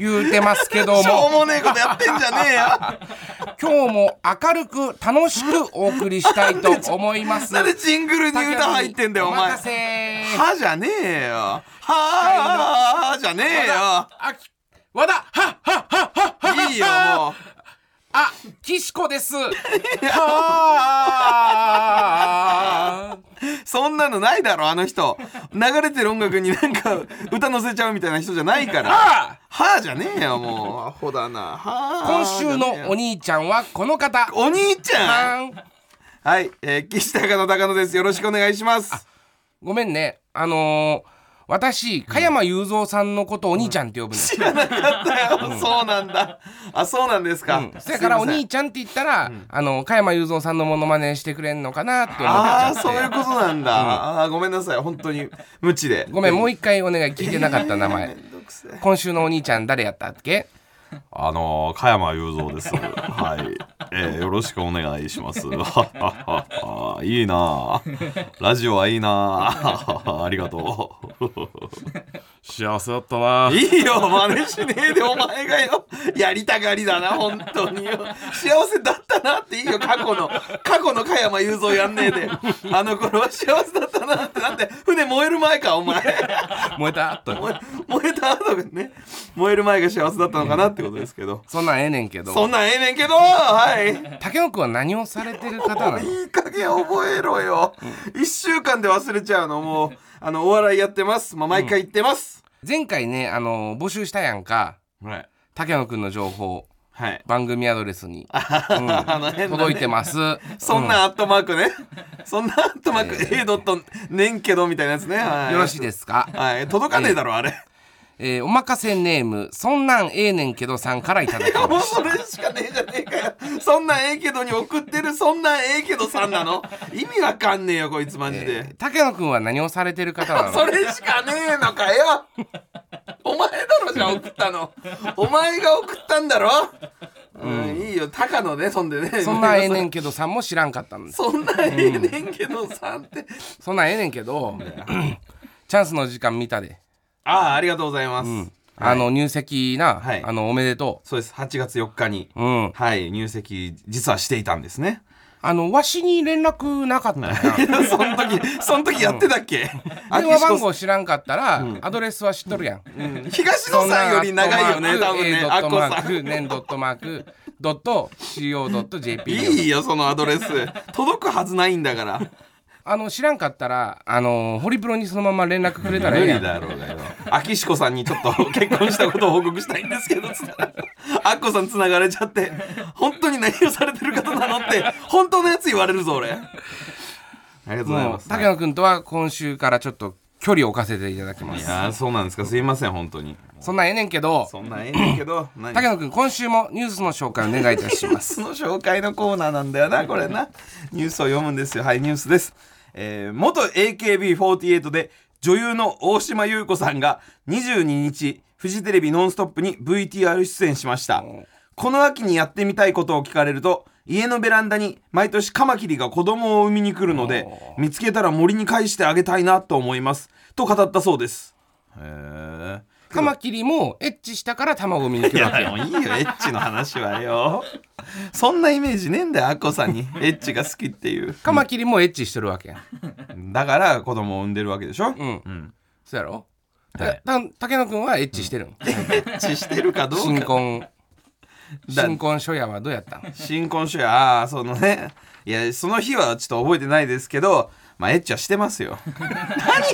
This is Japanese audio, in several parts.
言うてますけどト しょうももねえことやってんじゃねえよ。今日も明るく楽しくお送りしたいと思います。なんでジングルに歌入ってんだよお前。はじゃねえよ。はあじゃねえよ。和田はっはっはっはっは。いいよもうあ岸子です。は そんなのないだろあの人。流れてる音楽になんか歌乗せちゃうみたいな人じゃないから。ははあじゃねえよもうアホだな。はあ今週のお兄ちゃんはこの方。お兄ちゃん？はん。はい、えー、岸高野高野です。よろしくお願いします。ごめんね。あのー私加山雄三さんのことをお兄ちゃんって呼ぶの、知らなかったよ、そうなんだ。あそうなんですか、うん。それからお兄ちちゃんって言ったら、あの加山雄三さんのモノマネしてくれんのかなって思っちああそういうことなんだ、ああごめんなさい。本当に無知で。ごめんもう一回お願い聞いてなかった名前。今週のお兄ちゃん誰やったっけ？あの加山雄三です。はい、えーよろしくお願いします。いいなあ。ラジオはいいなあ。ありがとう。幸せだったな。いいよ真似しねえでお前がよ やりたがりだな本当に。よ幸せだったなっていいよ。過去の過去の加山雄三やんねえで。あの頃は幸せだったなって。なんて船燃える前かお前。燃えたと燃えた後がね燃える前が幸せだったのかなってことですけど。そんなんええねんけど。そんなんええねんけどはい。竹野くんは何をされてる方なの？いい加減覚えろよ、一週間で忘れちゃうの。もうあのお笑いやってます。まあ毎回言ってます、前回ねあの募集したやんか。はい竹野くんの情報はい。番組アドレスに、あの変なね。届いてます。そんなアットマークね。そんなアットマーク、A ドットねんけどみたいなやつね。はい、よろしいですか？はい、届かねえだろ、あれ。えーおまかせネームそんなんええねんけどさんからいただきまし それしかねえじゃねえかよ。そんなんええけどに送ってる、そんなんええけどさんなの？意味わかんねえよ、こいつマジたで。竹野くんは何をされてる方なの？それしかねえのかよ。お前だろ、じゃあ送ったの。お前が送ったんだろ？うん、いいよ、高野ね、そんでね。そんなんええねんけどさんも知らんかったんですそんなんええねんけどさんって。そんなんええねんけど チャンスの時間見たで、ああ、ありがとうございます。あの入籍な、はいあのおめでとそうです、8月4日に。ううんはい、入籍実はしていたんですね。あのわしに連絡なかったな その時、その時やってたっけ？電話番号知らんかったら、アドレスは知っとるやん、東野さんより長いよね、多分ね。アットマアッコさーク年ドットマークドット CO.jp ん。いいよ、そのアドレス。届くはずないんだから。あの知らんかったらあのホリプロにそのまま連絡くれたらええやん無理だろうがよ。秋志子さんにちょっと結婚したことを報告したいんですけど、つったらアッコさん繋がれちゃって、本当に何をされてる方なのって、本当のやつ言われるぞ、俺。ありがとうございます。竹野君とは今週からちょっと距離を置かせていただきますいやー、そうなんですか。すいません、本当に。そんなんええねんけどそんなんええねんけど、何？竹野君今週もニュースの紹介お願いいたしますその紹介のコーナーなんだよなこれなニュースを読むんですよはいニュースです、えー元 AKB48 で女優の大島優子さんが22日フジテレビ「ノンストップ!」に VTR 出演しました。この秋にやってみたいことを聞かれると家のベランダに毎年カマキリが子供を産みに来るので見つけたら森に返してあげたいなと思います。と語ったそうです。へえカマキリもエッチしたから卵を見に来るわけやもういいよエッチの話はよ。そんなイメージねえんだよアッコさんに。エッチが好きっていう。カマキリもエッチしてるわけやん。だから子供を産んでるわけでしょ、うん、ん。そうやろ？はい。た竹野君はエッチしてるん、エッチしてるかどうか。新婚。だ新婚初夜はどうやったん？新婚初夜ああそのね。いやその日はちょっと覚えてないですけどまあエッチはしてますよ。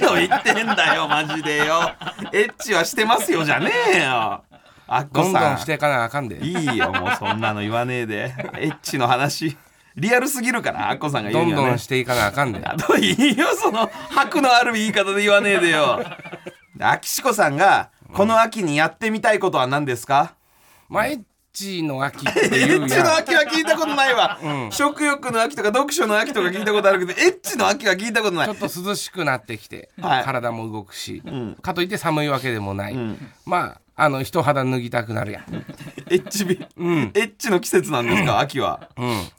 何を言ってんだよマジでよ。エッチはしてますよじゃねえよ。アッコどん。どさんんしていかなあかんで。いいよもうそんなの言わねえで。エッチの話。リアルすぎるからアッコさんが言どうんにはね。どんしていかなあかんで。あといいよその白のある言い方で言わねえでよ。秋志子さんがこの秋にやってみたいことは何ですか、まあエッチの秋っていうエッチの秋は聞いたことないわ、食欲の秋とか読書の秋とか聞いたことあるけどエッチの秋は聞いたことない。ちょっと涼しくなってきて、はい。体も動くし、かといって寒いわけでもない、まああの人肌脱ぎたくなるやん、エッチビ、エッチの季節なんですか秋は、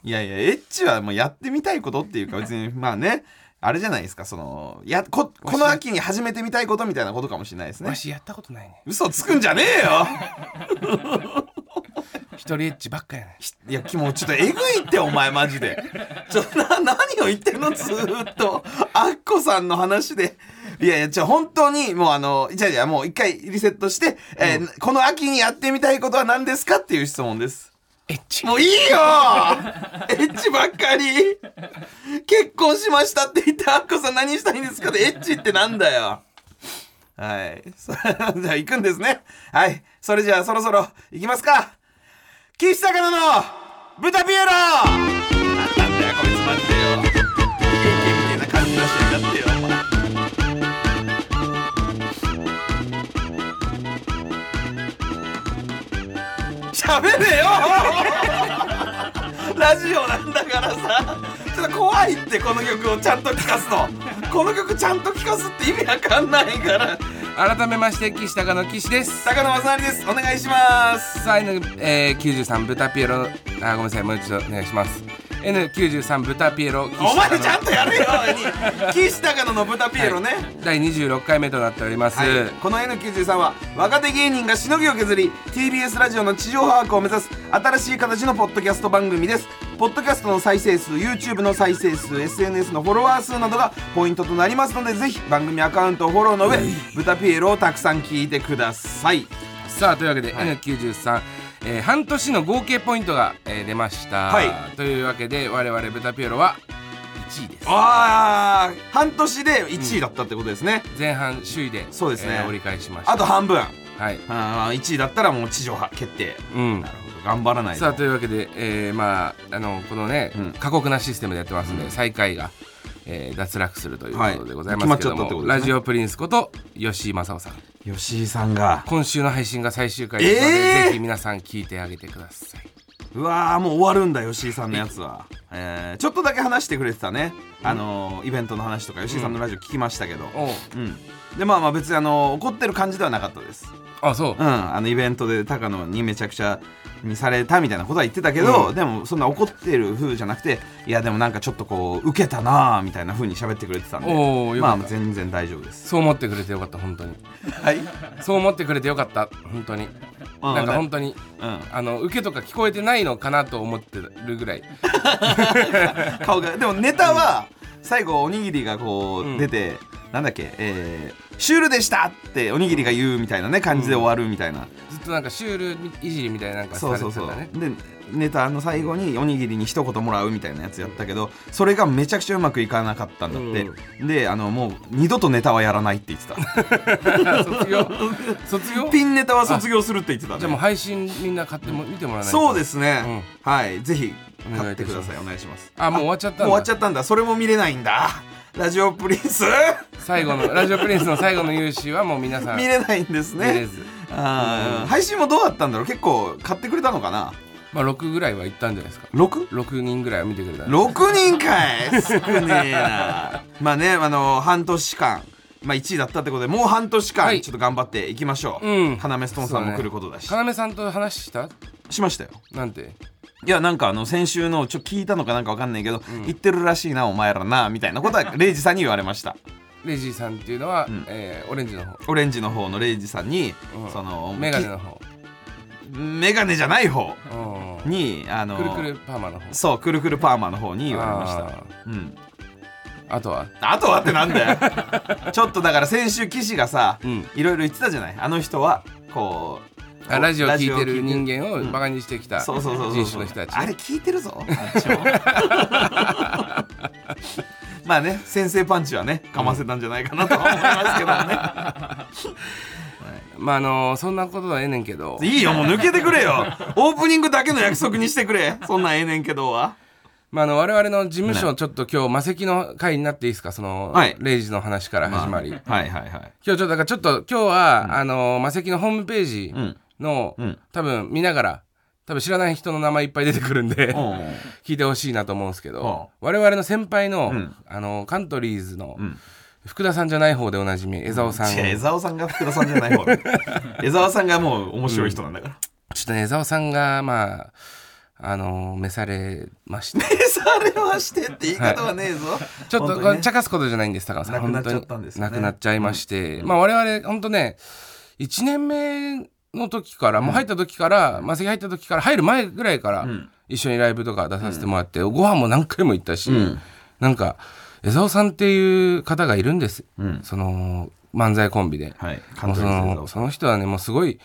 いやいやエッチはもうやってみたいことっていうか別に まあねあれじゃないですかそのやここの秋に始めてみたいことみたいなことかもしれないですね。わしやったことないね嘘つくんじゃねえよ 一人エッチばっかやねいやもうちょっとえぐいってお前マジで。ちょな何を言ってるのずーっと。アッコさんの話で。いやいやじゃ本当にもうあのじゃあじゃあもう一回リセットして、えーこの秋にやってみたいことは何ですかっていう質問です。エッチ。もういいよ。エッチばっかり。結婚しましたって言ってアッコさん何したいんですかってエッチってなんだよ。はい。そ じゃあ行くんですね。はい。それじゃあそろそろ行きますか岸坂野の豚ピエロ。なんだよこいつマジでよ。イケイケみたいな感じの人になってよ喋れよ。ラジオなんだからさ。ちょっと怖いってこの曲をちゃんと聴かすの。この曲ちゃんと聴かすって意味わかんないから改めまして岸高の岸です。高野正成です。お願いします。さあえー、93豚ピエロ。あごめんなさい。もう一度お願いします N93 豚ピエロ岸お前ちゃんとやれよ岸高野の豚ピエロね、第26回目となっております、はい、この N93 は若手芸人がしのぎを削り TBS ラジオの地上把握を目指す新しい形のポッドキャスト番組です。ポッドキャストの再生数 YouTube の再生数 SNS のフォロワー数などがポイントとなりますのでぜひ番組アカウントをフォローの上豚ピエロをたくさん聞いてください。さあというわけで、はい。N93 えー半年の合計ポイントが、えー出ました、はい。というわけで我々豚ピエロは1位です。あー半年で1位だったってことですね、前半首位でそうですね。えー折り返しました。あと半分。はい、あ1位だったらもう地上波決定。うん。なるほど。頑張らないと。さあというわけで、えーまああのこのね、うん。過酷なシステムでやってますんで、最下位が、えー脱落するということでございますけども、ラジオプリンスこと吉井正夫さん。吉井さんが。今週の配信が最終回ですので、えー？ぜひ皆さん聞いてあげてください。うわーもう終わるんだ吉井さんのやつは、えーちょっとだけ話してくれてたね、あのーイベントの話とか吉井さんのラジオ聞きましたけど、おう。うんでまあまあ別にあのー怒ってる感じではなかったです。あそう。うん。あのイベントで高野にめちゃくちゃにされたみたいなことは言ってたけど、うん。でもそんな怒ってる風じゃなくていやでもなんかちょっとこう受けたなーみたいな風に喋ってくれてたんで。まあおーよかった。全然大丈夫です。そう思ってくれてよかった本当に。はい、そう思ってくれてよかった本当に。うんなんか本当にうん。あの受けとか聞こえてないのかなと思ってるぐらい。顔がでもネタは最後おにぎりがこうん。う出て、なんだっけ？えー、シュールでしたっておにぎりが言うみたいなね感じで終わるみたいな、ずっとなんかシュールいじりみたいななんかされてそうそう。そうたね。でネタの最後におにぎりに一言もらうみたいなやつやったけどそれがめちゃくちゃうまくいかなかったんだって、であのもう二度とネタはやらないって言ってた。卒業？卒業？ピンネタは卒業するって言ってたね。じゃあもう配信みんな買っても見てもらわないと。そうですね、はい。ぜひ買ってください。お願いします。あもう終わっちゃったんだ。もう終わっちゃったんだ。それも見れないんだラジオプリンス？最後のラジオプリンスの最後の勇姿はもう皆さん見れないんですね。見れず。あー配信もどうだったんだろう？結構買ってくれたのかな？まあ6ぐらいは行ったんじゃないですか。6? 6人ぐらいは見てくれた6人かい！少ねえな。まあねあの半年間。まあ1位だったってことでもう半年はい。間ちょっと頑張っていきましょう、うん。要ストーンさんも来ることだし、要さんと話した？しましたよ。なんて？いやなんかあの先週のちょ聞いたのかなんかわかんないけど、言ってるらしいなお前らなみたいなことはレイジさんに言われました。レイジーさんっていうのは、ん。えーオレンジの方。オレンジの方のレイジさんに、うん。そのメガネの方。きメガネじゃない方うん。にあのくるくるパーマの方。そうくるくるパーマの方に言われました。あうん。ーあとは？あとはってなんだよ。ちょっとだから先週岸がさ、うん。いろいろ言ってたじゃない？あの人はこうあラジオ聞いてる人間をうん。バカにしてきた人種の人たち。あれ聞いてるぞ。まあね先制パンチはねかませたんじゃないかなとは思いますけどもね、まああのそんなことはええねんけど。いいよもう抜けてくれよ。オープニングだけの約束にしてくれ。そんなんええねんけどは。まあ、あの我々の事務所ちょっと今日魔石の回になっていいですか？その、はい。レイジの話から始まり、はいはいはい。今日ちょっとだからちょっと今日は、あの魔石のホームページの、うん。多分見ながら多分知らない人の名前いっぱい出てくるんで、うん 聞いてほしいなと思うんですけど、は我々の先輩の,、ん。あのカントリーズのん。福田さんじゃない方でおなじみ江澤さん、江沢さんが福田さんじゃない方だ。江沢さんがもう面白い人なんだから、ちょっとね江澤さんがまああの召されまして。されましてって言い方はねえぞ、ちょっとね。これ茶化すことじゃないんです高野さん亡くなっちゃったんですよね。亡くなっちゃいまして、まあ我々本当ね1年目の時から、もう入った時からマセキ入った時から入る前ぐらいから、ん。一緒にライブとか出させてもらって、ご飯も何回も行ったし、ん。なんか江澤さんっていう方がいるんです、ん。その漫才コンビで、はい。そのその人はねもうすごい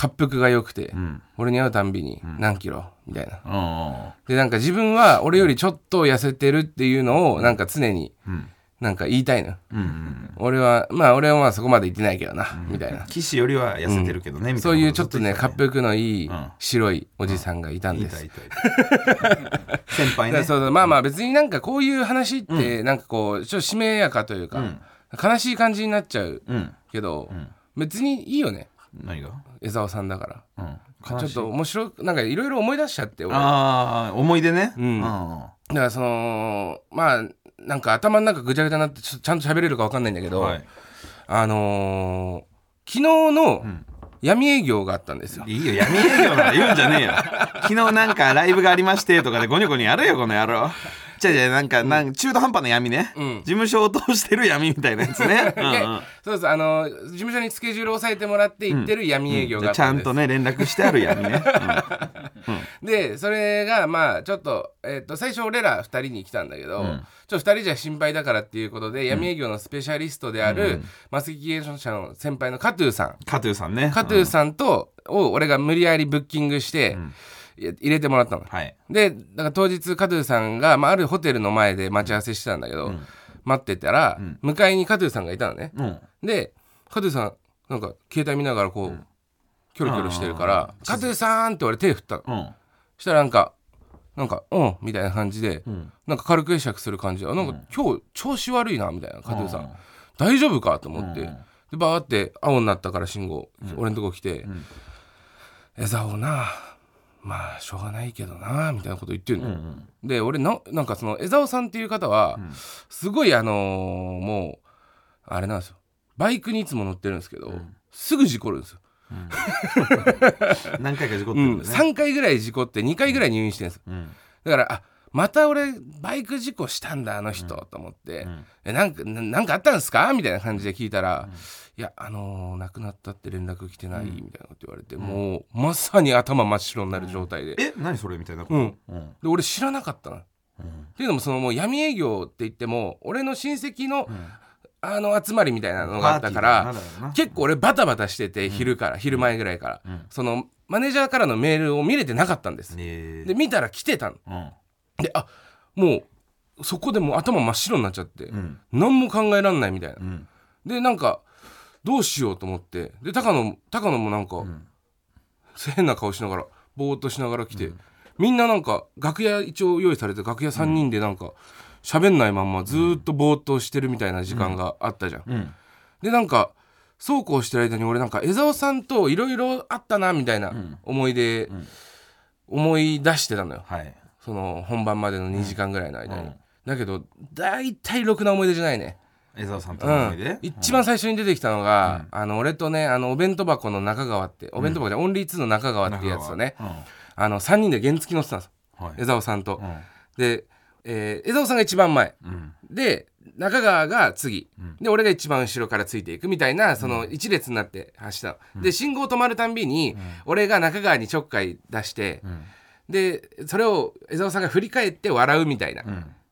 滑腹が良くて、ん。俺に会うたんびに何キロ？みたいな。うんうんでなんか自分は俺よりちょっと痩せてるっていうのをなんか常にんなんか言いたいの、うんうん俺はまあ俺はまあそこまで言ってないけどな、みたいな。騎士よりは痩せてるけどね、みたそういうちょっとね滑腹のいいうん。白いおじさんがいたんいです、先輩ね。そうそうまあまあ別になんかこういう話ってなんかこうちょっとしめやかというか、悲しい感じになっちゃううん。けど、別にいいよね。何が？江澤さんだから。うん。ちょっと面白くなんかいろいろ思い出しちゃってああ思い出ね。ん。うんからそのまあなんか頭の中ぐちゃぐちゃになってちゃんと喋れるか分かんないんだけど、はい。あのー昨日の闇営業があったんですよ。いいよ闇営業なんか言うんじゃねえよ。昨日なんかライブがありましてとかでゴニョゴニョやるよこの野郎じゃじゃなんかなんか中途半端な闇ね、うん。事務所を通してる闇みたいなやつね、うんでうん。そうそうあのー事務所にスケジュールを押さえてもらって行ってる闇営業があちゃんとね連絡してある闇ね、でそれがまあちょっと,、えっと最初俺ら2人に来たんだけど、ん。ちょっと2人じゃ心配だからっていうことで、闇営業のスペシャリストである、マセキ芸能者の先輩のカトゥーさん。カトゥーさんね。カトゥーさんと、を俺が無理やりブッキングして、入れてもらったの。はい。でだから当日カトゥーさんが、まあ、あるホテルの前で待ち合わせしてたんだけど、待ってたら、向かいにカトゥーさんがいたのね。うん。でカトゥーさんなんか携帯見ながらこう、キョロキョロしてるから「カトゥーさん!」って俺手振ったの。うん。したらなんかなんか「うん」みたいな感じで、なんか軽く会釈する感じであなんか、今日調子悪いなみたいな加藤さん、大丈夫かと思って、でバーって青になったから信号、俺のとこ来て「江沢なまあしょうがないけどな」みたいなこと言ってるの、で俺ななんかその江沢さんっていう方は、すごいあのーもうあれなんですよ。バイクにいつも乗ってるんですけど、すぐ事故るんですよ、何回か事故ってうんるんだね、3回ぐらい事故って2回ぐらい入院してるんですだからあまた俺バイク事故したんだあの人、と思って、えなんかななんかあったんですか？みたいな感じで聞いたら、いやあのー亡くなったって連絡来てない、みたいなこと言われて、もうまさに頭真っ白になる状態で、え何それみたいなこと、うん。うん。で俺知らなかったの。っていうのもそのもう闇営業って言っても俺の親戚の、あの集まりみたいなのがあったから結構俺バタバタしてて昼から、昼前ぐらいから、そのマネージャーからのメールを見れてなかったんです、え。で見たら来てたの。うんであもうそこでもう頭真っ白になっちゃって、ん。何も考えられないみたいな、ん。でなんかどうしようと思ってで高野高野もなんか、変な顔しながらぼーっとしながら来て、みんななんか楽屋一応用意されて楽屋3人でなんか喋んないまんまずーっとぼーっとしてるみたいな時間があったじゃん。うん。でなんかそうこうしてる間に俺なんか江澤さんといろいろあったなみたいな思い出、思い出してたのよ。はいその本番までの2時間ぐらいの間に、うん。だけど大体ろくな思い出じゃないね、江沢さんとうんの思い出、、一番最初に出てきたのが、あの俺とねあのお弁当箱の中川ってお弁当箱じゃ、オンリー2の中川っていうやつとね、うん。あの3人で原付乗ってたんです。はい。江澤さんと、うん。で、えー江澤さんが一番前。うん。で中川が次、で俺が一番後ろからついていくみたいなその一列になって走ったの、で信号止まるたんびに、俺が中川にちょっかい出して、でそれを江澤さんが振り返って笑うみたいな、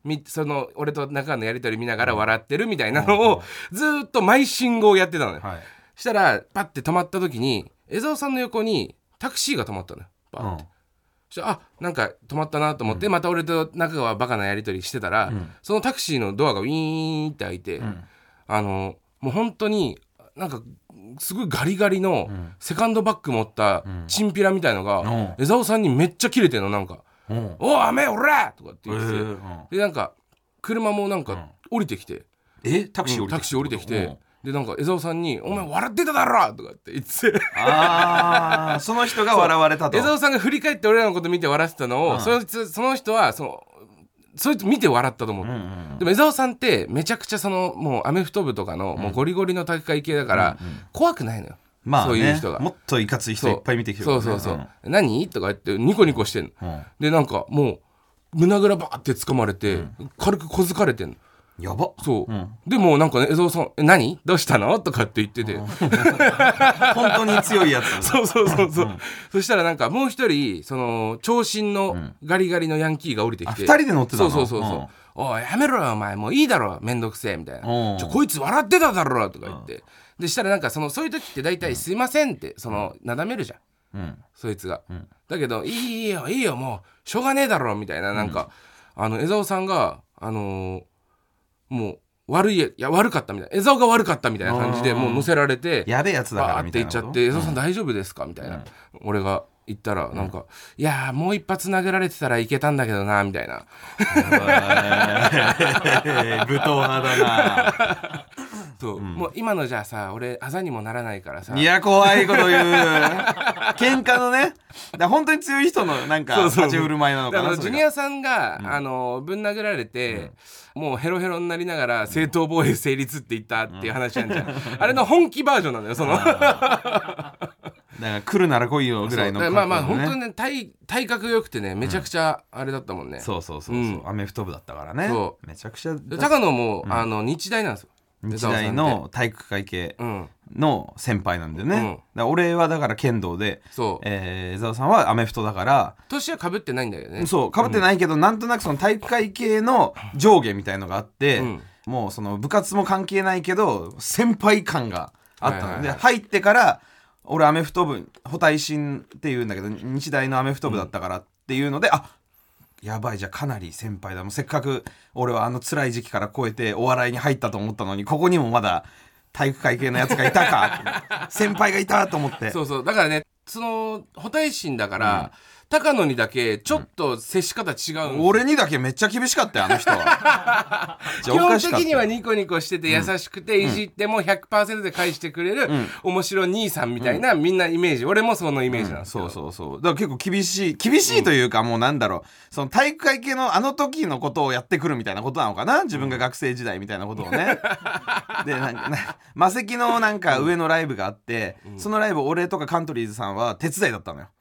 みその俺と中川のやり取り見ながら笑ってるみたいなのをずーっと毎信号やってたのよ、はい。したらパッて止まった時に江澤さんの横にタクシーが止まったのよ。バーって、そしたらあなんか止まったなと思って、また俺と中川バカなやり取りしてたら、そのタクシーのドアがウィーンって開いて、あのもう本当になんかすごいガリガリのセカンドバッグ持ったチンピラみたいのが、うん。江澤さんにめっちゃキレてんのなんか。うん「おい雨おら!」とかってえ言って。て、でなんか車もなんか降りてきて、え？タクシー降りてきて。タクシー降りてきて、でなんか江澤さんに「お前笑ってただろ!」とかって言って。てああその人が笑われたと。江澤さんが振り返って俺らのこと見て笑ってたのを、そいつその人はそのそいつ見て笑ったと思う、でも江澤さんってめちゃくちゃそのもうアメフト部とかのもうゴリゴリの体育会系だから、怖くないのよ、まあ、ね、そういう人が。もっといかつい人いっぱい見てきてるそうそうそう、何？とか言ってニコニコしてんの、でなんかもう胸ぐらバーって掴まれて、軽く小づかれてんのやば。そう、でもなんかね江澤さん「え何？どうしたの?」とかって言ってて、本当に強いやつ。そうそうそうそう、そしたらなんかもう一人その長身のガリガリのヤンキーが降りてきて、あ二人で乗ってたの？そうそうそうそう、おいやめろよお前。もういいだろめんどくせえみたいな、うんちょこいつ笑ってただろとか言って、でしたらなんかそのそういう時って大体「すいません」ってそのなだめるじゃん、うん。そいつが、だけど「いいいいよいいよもうしょうがねえだろ」みたいな。なんか、あの江澤さんがあのーもう悪いいや悪かったみたいな江澤が悪かったみたいな感じでもう乗せられてやべえやつだからみたいなこと？言っちゃって「江澤さん大丈夫ですか?」みたいな、俺が言ったらなんか「いやーもう一発殴られてたらいけたんだけどな」みたいな。武闘派だなそう、もう今のじゃあさ俺あざにもならないからさ。いや怖いこと言う。喧嘩のね。だ本当に強い人のなんか立ち振る舞いなのだかなジュニアさんが、あのぶん殴られて、もうヘロヘロになりながら正当防衛成立って言ったっていう話なんじゃん、あれの本気バージョンなんだよその。だから来るなら来いよぐらいのそうだからまあまあ本当にね体体格良くてねめちゃくちゃあれだったもんね、そうそうそうそう、うん。アメフト部だったからね。そめちゃくちゃで高野も、あの日大なんですよ日大の体育会系うん。の先輩なんでね、うん。俺はだから剣道で、そう。えー江澤さんはアメフトだから年はかぶってないんだよね。そうかぶってないけど、なんとなくその体育会系の上下みたいのがあって、うん。もうその部活も関係ないけど先輩感があったの、はいはいはい。で入ってから俺アメフト部補体新っていうんだけど日大のアメフト部だったからっていうので、あやばいじゃあかなり先輩だ。もうせっかく俺はあの辛い時期から超えてお笑いに入ったと思ったのにここにもまだ体育会系のやつがいたか 先輩がいたと思って。そうそう。だからねその補体心だから、高野にだけちょっと接し方違う俺にだけめっちゃ厳しかったよあの人は。基本的にはニコニコしてて優しくていじっても100%で返してくれる面白い兄さんみたいなみんなイメージ。俺もそのイメージなんですよそうそうそう。だから結構厳しい厳しいというかもうなんだろう。その体育会系のあの時のことをやってくるみたいなことなのかな？自分が学生時代みたいなことをね。でなんかね魔石のなんか上のライブがあって、そのライブ俺とかカントリーズさんは手伝いだったのよ。うん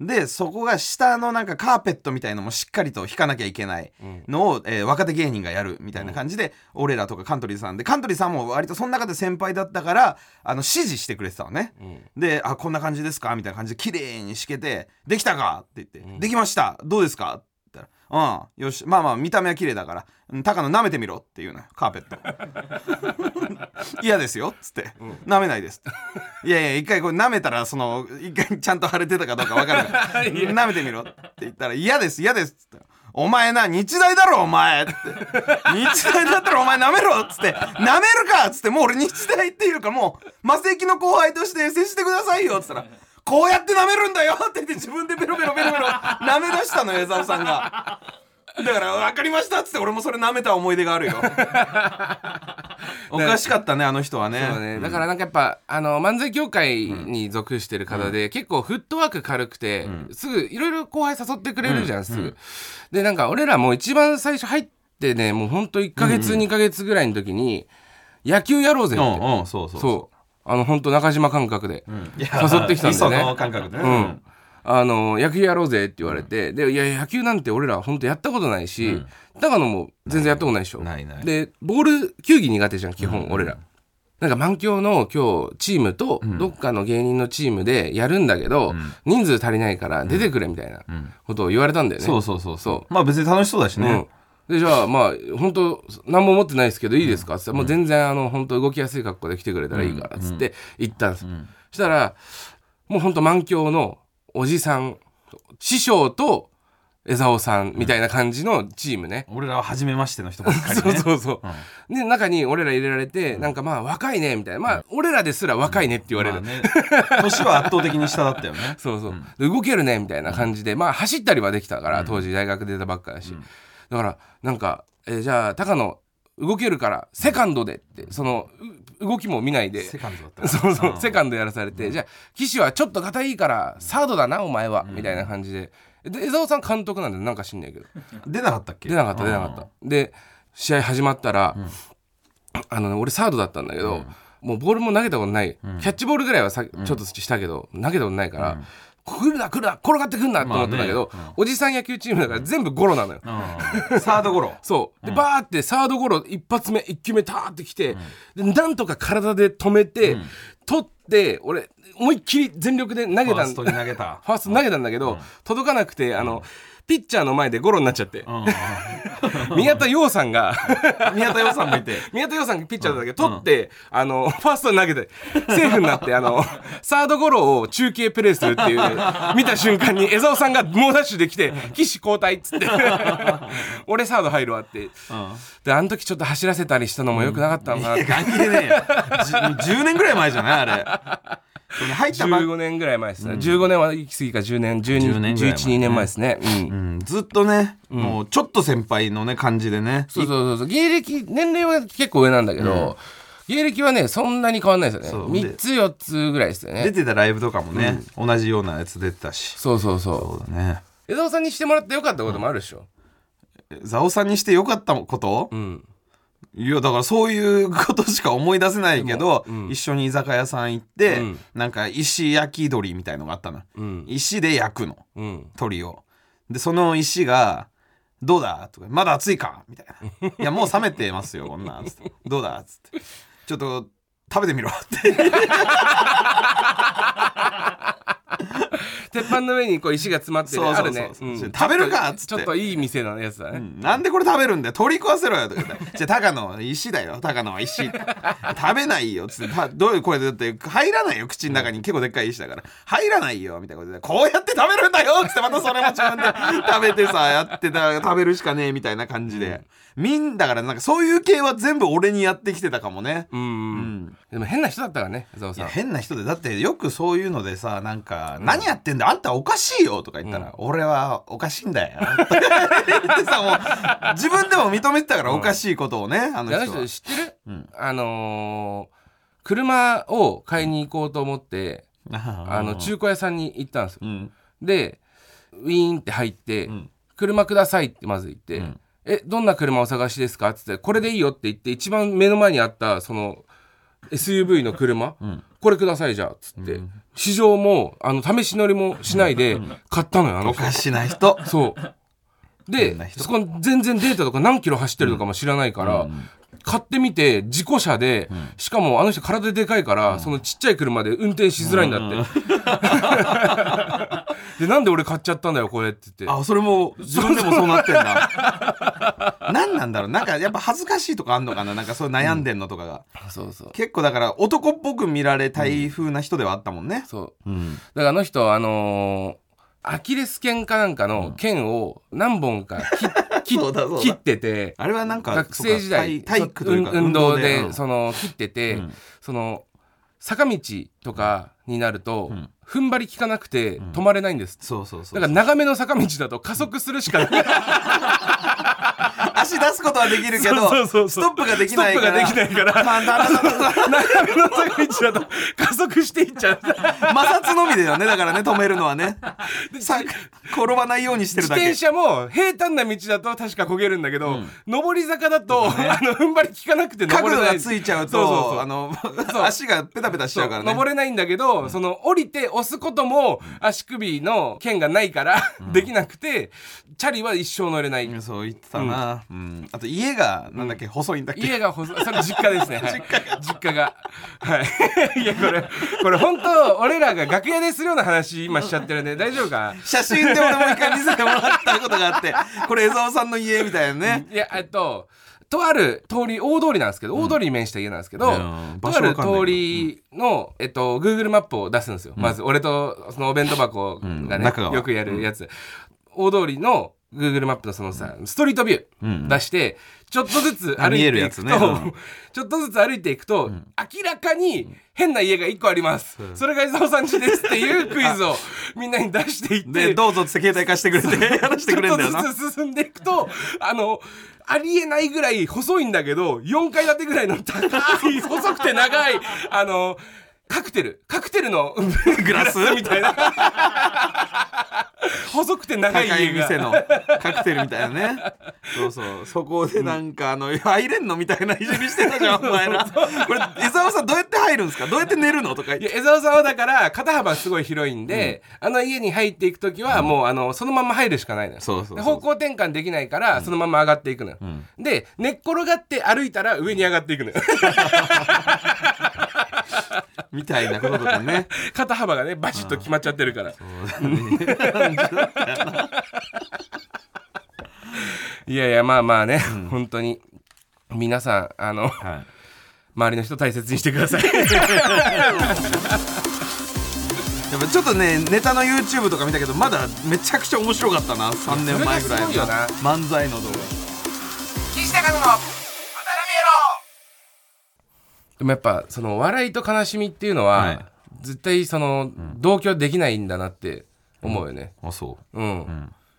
でそこが下のなんかカーペットみたいのもしっかりと引かなきゃいけないのを、えー若手芸人がやるみたいな感じで、俺らとかカントリーズさんでカントリーズさんも割とその中で先輩だったからあの指示してくれてたのね、で「あこんな感じですか?」みたいな感じで綺麗に敷けて「できたか?」って言って「できましたどうですか?」って言ったら「うん。よし。まあまあ見た目は綺麗だから。うん高野舐めてみろ」っていうのよ。カーペット。嫌ですよっつって、舐めないですって。いやいや一回これ舐めたらその一回ちゃんと腫れてたかどうか分かるから 舐めてみろって言ったら嫌です嫌ですっつって。お前な日大だろお前って。日大だったらお前舐めろっつって。舐めるかっつってもう俺日大っていうかもう魔石の後輩として接してくださいよっつったらこうやって舐めるんだよ。って言って自分でベロベロベロベロ舐め出したのよ江澤さんが。だから分かりましたっつって俺もそれ舐めた思い出があるよ。おかしかったねあの人はね。そうね、だからなんかやっぱあの漫才協会に属してる方で、結構フットワーク軽くて、すぐいろいろ後輩誘ってくれるじゃん、すぐ。でなんか俺らもう一番最初入ってねもうほんと1ヶ月、2ヶ月ぐらいの時に野球やろうぜって、うんうんそうそう。そうあの本当中島感覚で誘ってきたんだよね。磯の感覚でね。うん、あの野球やろうぜって言われて、でいや野球なんて俺ら本当やったことないし、高野も全然やったことないでしょ。でボール球技苦手じゃん基本、俺ら。なんか満響の今日チームとどっかの芸人のチームでやるんだけど、人数足りないから出てくれみたいなことを言われたんだよね、そうそうそうそまあ別に楽しそうだしう、ね、うん、でじゃあまあ本当何も持ってないですけどいいですか？っつって、もう全然あの本当動きやすい格好で来てくれたらいいからっつって行ったんです、そしたらもう本当満響のおじさん師匠と江澤さんみたいな感じのチームね、俺らは初めましての人ばっかり そうねそうそう、で中に俺ら入れられて、なんかまあ若いねみたいな。まあ、俺らですら若いねって言われる、まあね。年は圧倒的に下だったよね。そうそう、で動けるねみたいな感じで、まあ走ったりはできたから、当時大学出たばっかだし、だからなんか、えーじゃあ高野動けるからセカンドでってその動きも見ないで。セカンドだった。そうそうセカンドやらされて、じゃあ岸はちょっと肩いいからサードだなお前は、みたいな感じで。で江澤さん監督なんでなんか知んないけど。出なかったっけ？出なかった出なかった。で試合始まったら、あのね俺サードだったんだけど、もうボールも投げたことない、キャッチボールぐらいはさちょっとしたけど、投げたことないから、来るな来るな転がってくんなって思ったんだけど、おじさん野球チームだから全部ゴロなのよ、うん。サードゴロ。そう。でバーってサードゴロ一発目一球目ターってきて、でなんとか体で止めて、取って俺思いっきり全力で投げたんファーストに投げた。ファースト投げたんだけど、届かなくてあの、ピッチャーの前でゴロになっちゃって、宮田陽さんが。宮田洋さんもいて。宮田陽さんがピッチャーだけど、取って、あのファーストに投げてセーフになってあのサードゴロを中継プレーするっていう見た瞬間に江澤さんが猛ダッシュできて岸交代っつって。俺サード入るわって、であの時ちょっと走らせたりしたのもよくなかったのかなって、関係ねえよじゅ10年ぐらい前じゃないあれ入ったばっ15年ぐらい前ですね、15年は行き過ぎか10年12 10年ぐらい前。ね1112年前ですね、うん。うん。ずっとね、もうちょっと先輩のね感じでね。そうそうそうそう。芸歴年齢は結構上なんだけど、芸歴はねそんなに変わんないですよね。3つ4つぐらいですよね。出てたライブとかもね、同じようなやつ出てたし。そうそうそう。そうだね。江澤さんにしてもらってよかったこともあるでしょ？ザオさんにしてよかったこと、うんいやだからそういうことしか思い出せないけど、うん。一緒に居酒屋さん行って、うん。なんか石焼き鳥みたいのがあったの。うん。石で焼くの。うん。鳥を。でその石が「どうだ?」とか「まだ熱いか?」みたいな「いやもう冷めてますよこんなん」つって「どうだ?」っつって「ちょっと食べてみろ」って 鉄板の上にこう石が詰まってるあるね。食べるかっつって。ちょっといい店のやつだね、なんでこれ食べるんだよ。取り食わせろよとか言って。じゃあ高野石だよ。高野は石。食べないよ。つって。たどういう声でだって入らないよ。口の中に。結構でっかい石だから。入らないよみたいなことで。こうやって食べるんだよ。つって。またそれも自分で食べてさやってた食べるしかねえみたいな感じで、みんだからなんかそういう系は全部俺にやってきてたかもね。うん、うん、でも変な人だったからね江澤いやさん。変な人でだってよくそういうのでさなんか「何やってんだあんたおかしいよ」とか言ったら「俺はおかしいんだよ」って言ってさもう自分でも認めてたからおかしいことをねあの人は。人知ってる、うん。あのー車を買いに行こうと思ってあの中古屋さんに行ったんですよ。うん。でウィーンって入って「ん。車ください」ってまず言って「んえどんな車お探しですか?」っつって「これでいいよ」って言って一番目の前にあったその SUV の車、ん。これくださいじゃあっつって、試乗もあの試し乗りもしないで買ったのよあの人。おかしな人。そう。でそこ全然データとか何キロ走ってるとかも知らないから、買ってみて事故車で、しかもあの人体でかいから、そのちっちゃい車で運転しづらいんだって、でなんで俺買っちゃったんだよこれって言って。あそれも自分でもそうなってんだ。何なんだろう。なんかやっぱ恥ずかしいとかあんのかな？なんかそう悩んでんのとかが、そうそう。結構だから男っぽく見られたい風な人ではあったもんね、そう。うん。だからあの人あのーアキレス腱かなんかの腱を何本か切 切そうだそうだ。切ってて。あれはなんか学生時代体体育というか運運動で。うんその切ってて、うん。その坂道とかになると、ん踏ん張り効かなくて止まれないんです、そうそうそうだから長めの坂道だと加速するしかない 足出すことはできるけどそうそうそうストップができないから。ストップができないから。長めの坂道だと加速していっちゃう。摩擦のみだよねだからね止めるのはね。さ転ばないようにしてる自だけ。転車も平坦な道だと確か焦げるんだけど、上り坂だと、あの踏ん張り効かなくて角度登れない。がついちゃうとあの足がペタペタしちゃうからね。登れないんだけど、その降りて押すことも足首の剣がないから、できなくてチャリは一生乗れない、うんそう言ってたな、うんあと家がなんだっけ、細いんだっけ？家が細い。それ実家ですね、はい、実家が。はい。いやこれこれ本当俺らが楽屋でするような話今しちゃってるね大丈夫か？写真で俺も一回見せてもらったことがあってこれ江澤さんの家みたいなね。いやえっととある通り大通りなんですけど、大通りに面した家なんですけど、とある通りの、えっと Google マップを出すんですよ、まず俺とそのお弁当箱がね、よくやるやつ、大通りの Google マップのそのさ、ストリートビュー出して、ちょっとずつ歩いていくと、ね。うん。ちょっとずつ歩いていくと、明らかに変な家が1個あります、それが伊沢さん家ですっていうクイズをみんなに出していってでどうぞって携帯貸してくれて話してくれんだよな。ちょっとずつ進んでいくとあのありえないぐらい細いんだけど4階建てぐらいの高い 細くて長いあのカクテル。カクテルの グラス？みたいな 細くて長い高い店のカクテルみたいなね。そうそう。そこでなんかあの入れんのみたいないじりしてたじゃん お前ら。これ伊沢さんどうやって入るんですか？どうやって寝るの？とか言って。いや江沢さんはだから肩幅すごい広いんで、あの家に入っていく時はもうあのそのまま入るしかないのよ。そうそうそう。で方向転換できないからそのまま上がっていくのよ、で寝っ転がって歩いたら上に上がっていくのよ みたいなこととかね。肩幅がねバシッと決まっちゃってるから。いやいやまあまあね、本当に皆さんあのはい。周りの人大切にしてください。やっぱちょっとねネタの YouTube とか見たけどまだめちゃくちゃ面白かったな3年前ぐらいの。漫才の動画でもやっぱその笑いと悲しみっていうのは、はい。絶対その同居できないんだなって思うよね。あそう。ん、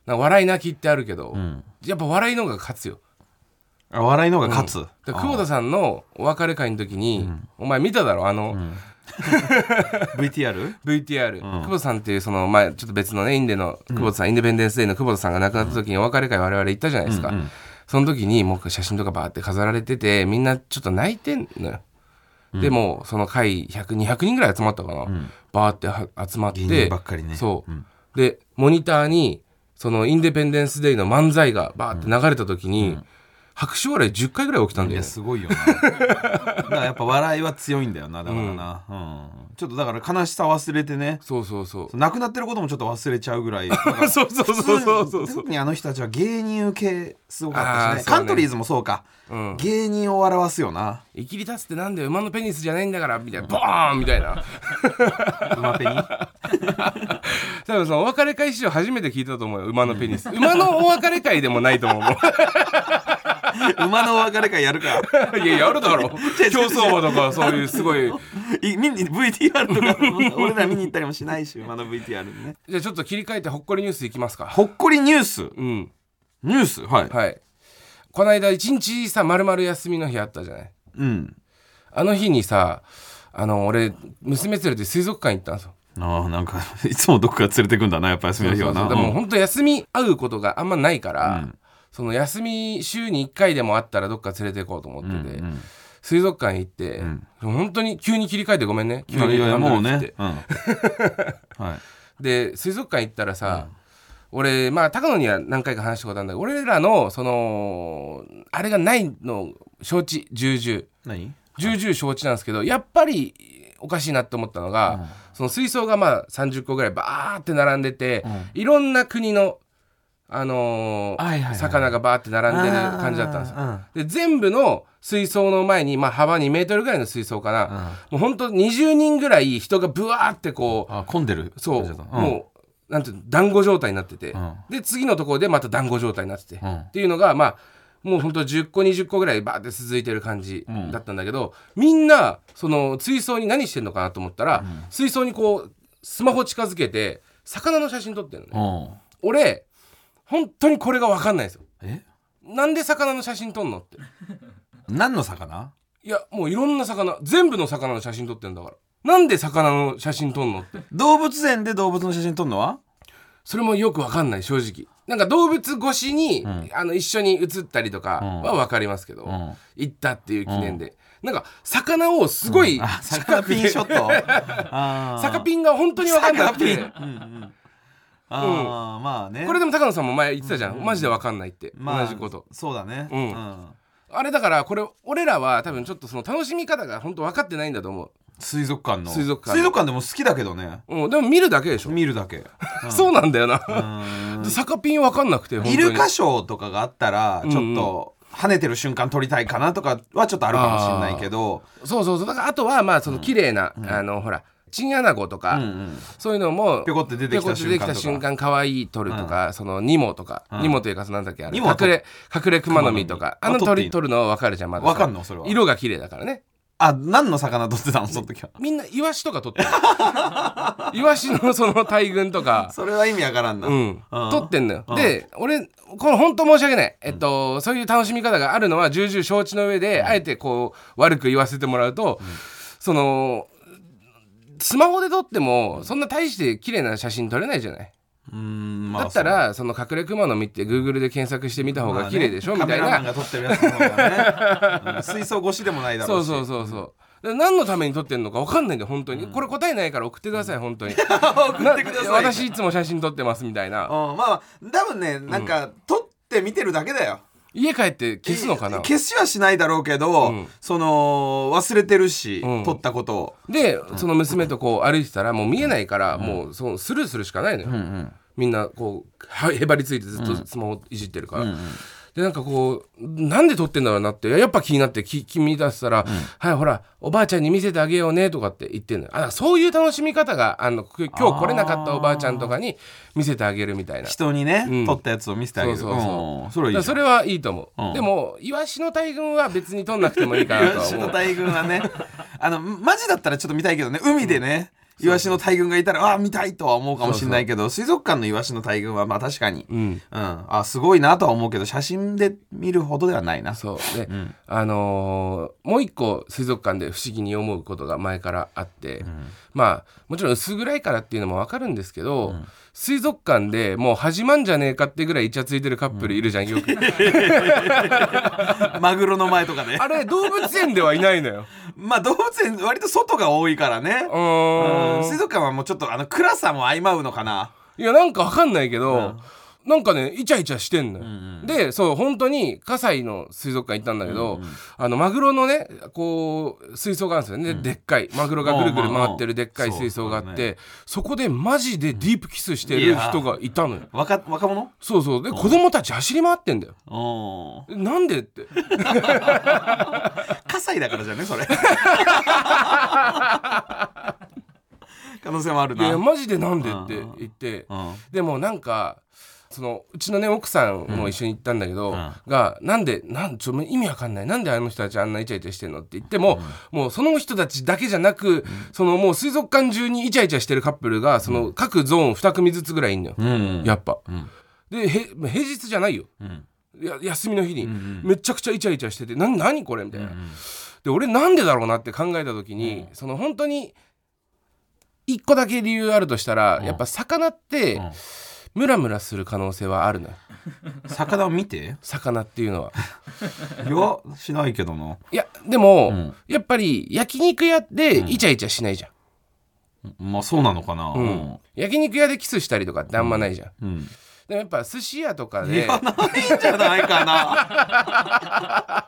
なんか笑い泣きってあるけど、ん。やっぱ笑いの方が勝つよ。うあ笑いの方が勝つ、だから久保田さんのお別れ会の時に、お前見ただろ？あの、VTR? VTR、久保田さんっていうその前ちょっと別のねインデの久保田さん、インデペンデンス・デイの久保田さんが亡くなった時にお別れ会我々行ったじゃないですか、その時にもう写真とかバーって飾られててみんなちょっと泣いてんのよ、でもうその会100200人ぐらい集まったかな、バーっては集まってばっかりね。そう、でモニターにそのインデペンデンス・デイの漫才がバーって流れた時に、拍手笑い10回ぐらい起きたんだよ。やすごいよな。だからやっぱ笑いは強いんだよなだからな、うん。ちょっとだから悲しさ忘れてね。そうそうそう。亡くなってることもちょっと忘れちゃうぐらい。そうそうそうそうそうそう。特にあの人たちは芸人受けすごかったしね。ねカントリーズもそうか、ん。芸人を笑わすよな生きり立つってなんだよ馬のペニスじゃないんだからみたいな。ボーンみたいな。馬ペニ？多分そのお別れ会史上初めて聞いたと思うよ馬のペニス。馬のお別れ会でもないと思う馬のお別れ会やるか？いややるだろ。競走馬とかそういうすごい。い見に VTR とか。俺ら見に行ったりもしないし馬の VTR にね。じゃあちょっと切り替えてほっこりニュースいきますか。ほっこりニュース？うん。ニュース？はい、はい。この間一日さ丸々休みの日あったじゃないうん。あの日にさあの俺娘連れて水族館行ったんですよ。ああなんか いつもどこか連れてくんだなやっぱ休みの日はな。でも本当休み会うことがあんまないから、その休み週に1回でもあったらどっか連れて行こうと思ってて、水族館行って、本当に急に切り替えてごめんね。急にもうね、うん、はい。で水族館行ったらさ、俺まあ高野には何回か話したことあるんだけど俺らのそのあれがないの承知重々。何？重々承知なんですけどやっぱりおかしいなって思ったのが、その水槽がまあ30個ぐらいバーって並んでて、いろんな国の、あのーはいはいはい。魚がバーって並んでる感じだったんですよ。あで全部の水槽の前に、まあ、幅2メートルぐらいの水槽かな、もうほんと20人ぐらい人がブワーってこうあ混んでるそう、もうなんていうの団子状態になってて、ん。で次のところでまた団子状態になってて、ん。っていうのがまあもうほんと10個20個ぐらいバーって続いてる感じだったんだけど、みんなその水槽に何してんのかなと思ったら、水槽にこうスマホ近づけて魚の写真撮ってるのね、うん。俺本当にこれが分かんないんですよ。え？なんで魚の写真撮んのって。何の魚？いやもういろんな魚。全部の魚の写真撮ってんだからなんで魚の写真撮んのって。動物園で動物の写真撮るのは？それもよくわかんない正直。なんか動物越しに、あの一緒に写ったりとかは分かりますけど、ん。行ったっていう記念で、なんか魚をすごいあ魚ピンショット？あー。魚ピンが本当に分かんなくて。魚ピン。あーまあね。これでも高野さんも前言ってたじゃん、マジで分かんないって、まあ同じこと。そうだね。うん。あれだからこれ俺らは多分ちょっとその楽しみ方が本当分かってないんだと思う、水族館の。水族館でも好きだけどね。うん、でも見るだけでしょ、見るだけ。そうなんだよな、うん。で魚ピン分かんなくて本イルカショーとかがあったらちょっと跳ねてる瞬間撮りたいかなとかはちょっとあるかもしれないけど。そうそうそう。だからあとはまあその綺麗な、あのほらチンアナゴとか、うんうん。そういうのもぴょこって出てきたぴょこって出てきた瞬間可愛い鳥とか、そのニモとか、うん。ニモというかそのなんだっけあれニモはと隠れ隠れクマノミとかあの撮っていい鳥取るのは分かるじゃんまださ。わかんの？それは。色が綺麗だからねあ何の魚取ってたの？その時は。みんなイワシとか取ってる イワシのその大群とか。それは意味わからんな、うん、うん。取ってんのよ、うん。で俺これ本当申し訳ない、えっと、そういう楽しみ方があるのは重々承知の上で、あえてこう悪く言わせてもらうと、そのスマホで撮ってもそんな大して綺麗な写真撮れないじゃない、うーんまあだったらその隠れクマノミって Google で検索してみた方が綺麗でしょ、まあねみたいな。カメラマンが撮ってるやつの方がね、うん。水槽越しでもないだろそううし。そうそうそうで何のために撮ってんのか分かんないんだよ本当に、これ答えないから送ってください本当に。送ってください。な私いつも写真撮ってますみたいな。うんまあ多分ねなんか、撮って見てるだけだよ家帰って消すのかな？消しはしないだろうけど、うん。その忘れてるし、うん。撮ったことを。でその娘とこう歩いてたらもう見えないからもうそのスルーするしかないのよ、んみんなこうはへばりついてずっとスマホいじってるから、うんうんでなんかこうなんで撮ってんだろうなってやっぱ気になってき気に出したら、はいほらおばあちゃんに見せてあげようねとかって言ってんのよ。あそういう楽しみ方があのく今日来れなかったおばあちゃんとかに見せてあげるみたいな。人にね、うん。撮ったやつを見せてあげる。そうそうそう。うん。それはいいそれはいいと思う、うん。でもイワシの大群は別に撮んなくてもいいかなとイワシは思うの大群はねあのマジだったらちょっと見たいけどね海でね、イワシの大群がいたらああ見たいとは思うかもしれないけど水族館のイワシの大群はまあ確かに、うん。うん。あすごいなとは思うけど写真で見るほどではないな。そう。で、ん。あのーもう一個水族館で不思議に思うことが前からあって、まあもちろん薄暗いからっていうのも分かるんですけど、水族館でもう始まんじゃねえかってぐらいイチャついてるカップルいるじゃんよく。マグロの前とかね あれ動物園ではいないのよ。まあ動物園割と外が多いからね。うん。ん。水族館はもうちょっとあの暗さも相まうのかな。いやなんか分かんないけど、なんかねイチャイチャしてんのよ、でそう本当に葛西の水族館行ったんだけど、あのマグロのねこう水槽があるんですよね、でっかい。マグロがぐるぐる回ってるでっかい水槽があって、そうそうそこでマジでディープキスしてる人がいたのよ。若若者？そうそう。で子供たち走り回ってんだよ。うん。なんでって。葛西だからじゃねそれ。可能性もあるいなやマジでなんでって言って、うん。でもなんかそのうちのね奥さんも一緒に行ったんだけど、ん。がなんでなんちょ意味わかんない。なんであの人たちあんなイチャイチャしてんの？って言っても、もうその人たちだけじゃなく、そのもう水族館中にイチャイチャしてるカップルがその各ゾーン2組ずつぐらいいんのよ、うん。やっぱ。ん。でへ平日じゃないよ、ん。や休みの日に、んめちゃくちゃイチャイチャしててな何これ？みたいな。で俺なんでだろうなって考えた時に、その本当に一個だけ理由あるとしたら、やっぱ魚って、んムラムラする可能性はあるのよ。魚を見て？魚っていうのは。いやしないけどないやでも、ん。やっぱり焼肉屋でイチャイチャしないじゃん。まあそうなのかな。うん。焼肉屋でキスしたりとかってあんまないじゃん。うん。でもやっぱ寿司屋とかいでやないんじゃないかな。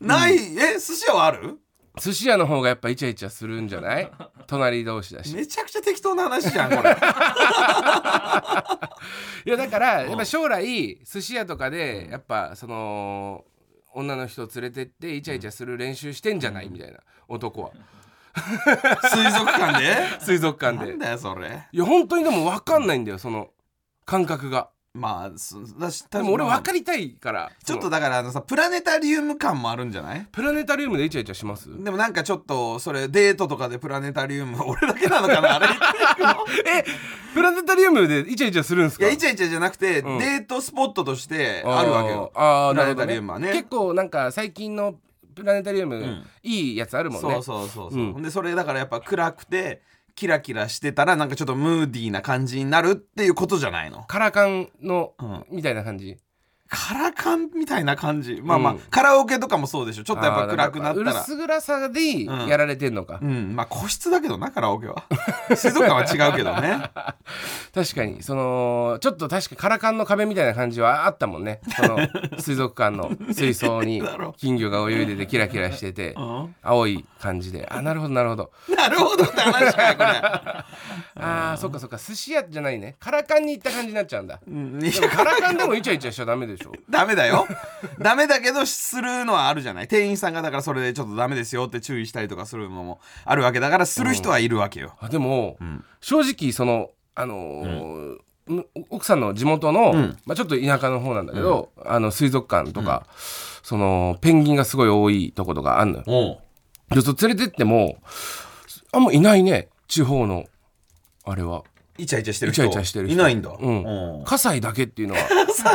ない？え寿司屋はある？寿司屋の方がやっぱイチャイチャするんじゃない？隣同士だし。めちゃくちゃ適当な話じゃんこれ。いやだからやっぱ将来寿司屋とかでやっぱその女の人を連れてってイチャイチャする練習してんじゃない？みたいな。男は。水族館で？水族館で。なんだよそれ。いや本当にでも分かんないんだよその感覚がまあすだしでも俺まあ分かりたいからちょっとだからあのさプラネタリウム感もあるんじゃない？プラネタリウムでイチャイチャします？でもなんかちょっとそれデートとかでプラネタリウム 俺だけなのかな？あれ？えプラネタリウムでイチャイチャするんですか？いやイチャイチャじゃなくて、うん。デートスポットとしてあるわけよ。あーあープラネタリウムはね。結構なんか最近のプラネタリウム、ん。いいやつあるもんね。そうそうそうそう、うん。でそれだからやっぱ暗くてキラキラしてたらなんかちょっとムーディーな感じになるっていうことじゃないの？カラカンの、うん。みたいな感じカラカンみたいな感じ。まあまあ、うん。カラオケとかもそうでしょ。ちょっとやっぱ暗くなったら。薄暗さでうん。やられてんのか、うん。まあ個室だけどなカラオケは。水族館は違うけどね。確かに。そのちょっと確かカラカンの壁みたいな感じはあったもんね。その 水族館の水槽にだろ金魚が泳いでてキラキラしててうん。青い感じで。あなるほどなるほど。なるほどって話かよこれ。あーそっかそっか。寿司屋じゃないね。カラカンに行った感じになっちゃうんだ。うん。いやでもカラカンでもイチャイチャしちゃダメでしょしょダメだよ。ダメだけどするのはあるじゃない？店員さんがだからそれでちょっとダメですよって注意したりとかするのもあるわけだからする人はいるわけよ、あでも、正直そのあのーむ奥さんの地元の、まあ、ちょっと田舎の方なんだけど、あの水族館とか、そのペンギンがすごい多いとことかあんのよ。おう。でそう連れてってもあんまいないね。地方のあれは。イチャイチャしてる人イチャイチャしてる人。いないんだ。うん。うん。葛西だけっていうのはさ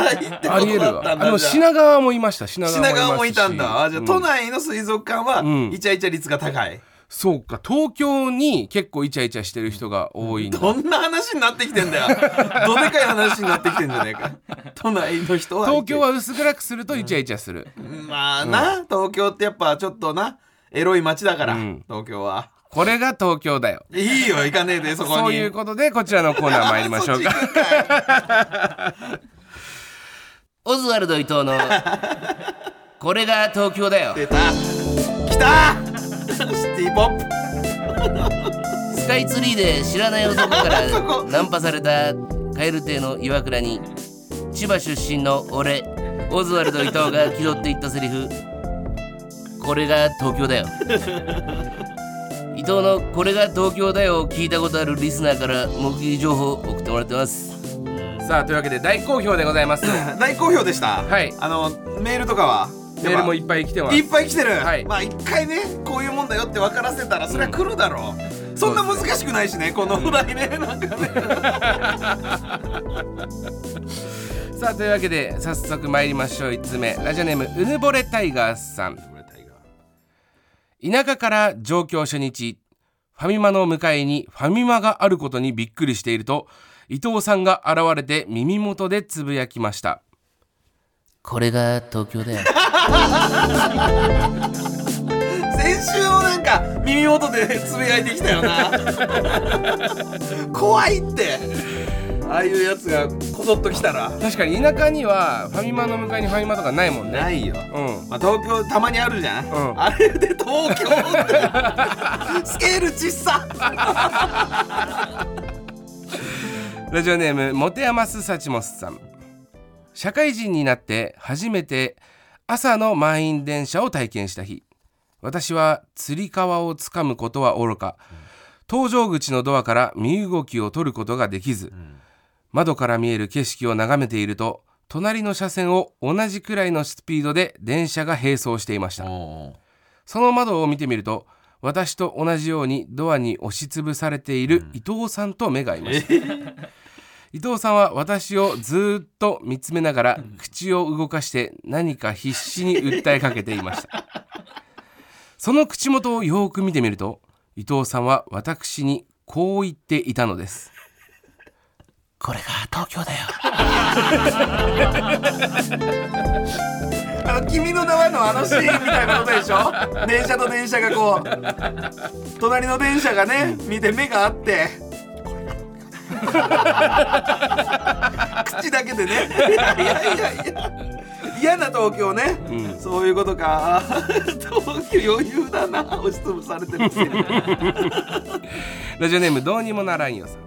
ありえるわ。あのんだ。じゃあ品川もいました品川もいますし。品川もいたんだ。あじゃあ、うん都内の水族館はん。イチャイチャ率が高い、そうか。東京に結構イチャイチャしてる人が多いんだ、どんな話になってきてんだよ。どでかい話になってきてんじゃねえか。都内の人は東京は薄暗くするとイチャイチャする、まあな、東京ってやっぱちょっとなエロい街だから、うん。東京はこれが東京だよ。いいよ行かねえでそこに。そういうことでこちらのコーナー参りましょうか。かいオズワルド伊藤のこれが東京だよ。出た。来た。シティポップ。スカイツリーで知らない男から ナンパされた蛙亭の岩倉に千葉出身の俺オズワルド伊藤が気取って言ったセリフ。これが東京だよ伊藤の「これが東京だよ」を聞いたことあるリスナーから目撃情報を送ってもらってます。さあというわけで大好評でございます。大好評でした。はい。あのメールとかは？メールもいっぱい来てます。いっぱい来てる、はい。まあ一回ねこういうもんだよって分からせたらそれは来るだろう、そんな難しくないしねこのお題ね。なんかね。さあというわけで早速参りましょう。1つ目。ラジオネームうぬぼれタイガーさん田舎から上京初日ファミマの向かいにファミマがあることにびっくりしていると伊藤さんが現れて耳元でつぶやきました。これが東京だよ。先週もなんか耳元でつぶやいてきたよな。怖いってああいうやつがこそっと来たら。確かに田舎にはファミマの向かいにファミマとかないもんね。ないよ。うん。まあ、東京たまにあるじゃん、うん。あれで東京って。スケールちっさ。ラジオネームモテヤマスサチモスさん。社会人になって初めて朝の満員電車を体験した日。私はつり革をつかむことはおろか搭乗口のドアから身動きを取ることができず、窓から見える景色を眺めていると隣の車線を同じくらいのスピードで電車が並走していました。その窓を見てみると私と同じようにドアに押しつぶされている伊藤さんと目が合いました、伊藤さんは私をずーっと見つめながら口を動かして何か必死に訴えかけていました。その口元をよーく見てみると伊藤さんは私にこう言っていたのですこれが東京だよ。あの君の名はのあのシーンみたいなことでしょ？電車と電車がこう隣の電車がね見て目が合って。口だけでね。いやいやいや。いや嫌な東京ね、うんそういうことか。東京余裕だな。押しつぶされてるしラジオネームどうにもならんよさん、え